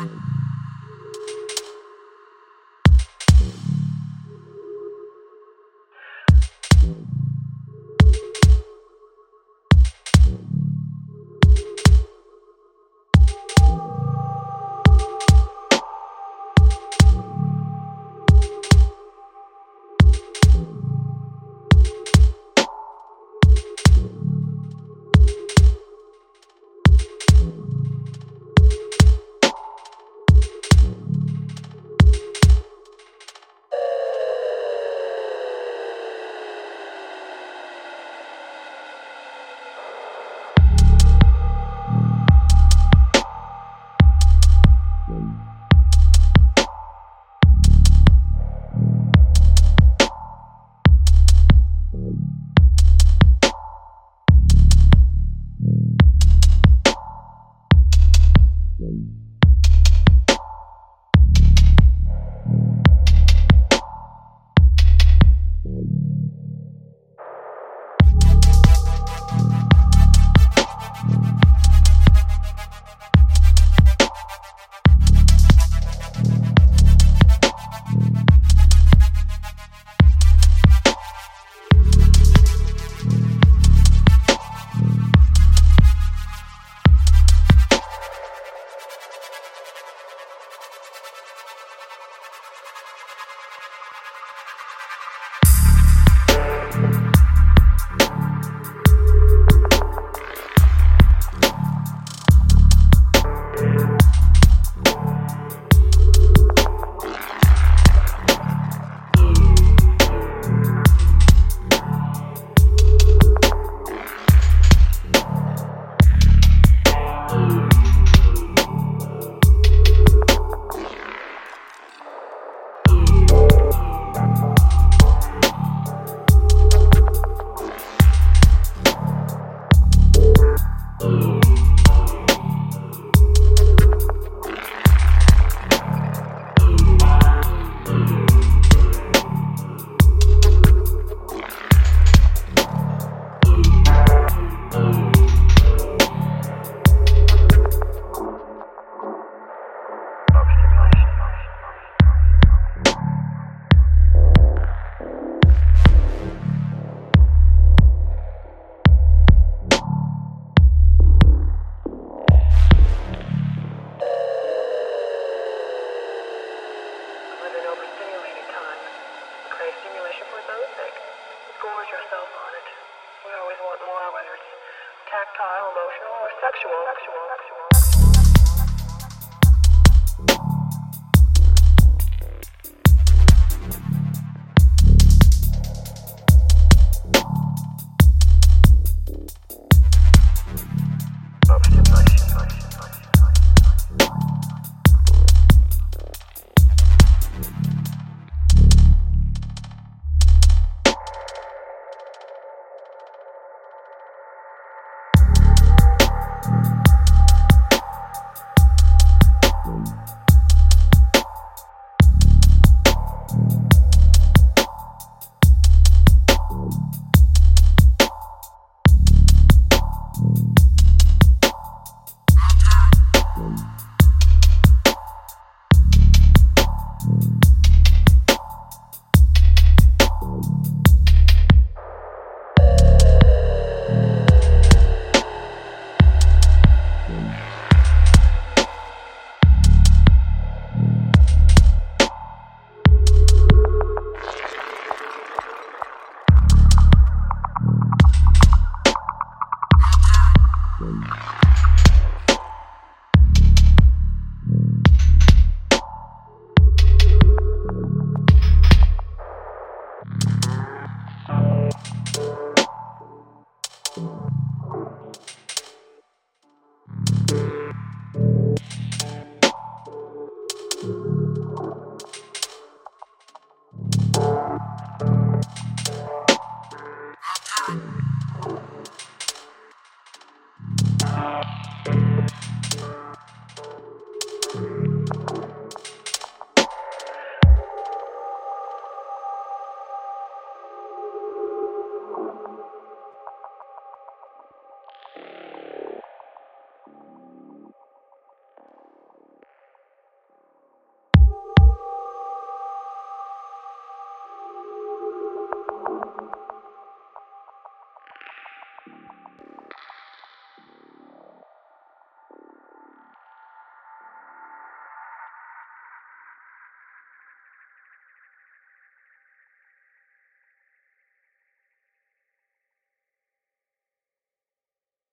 time. whether it's tactile, emotional, or sexual. sexual, sexual. You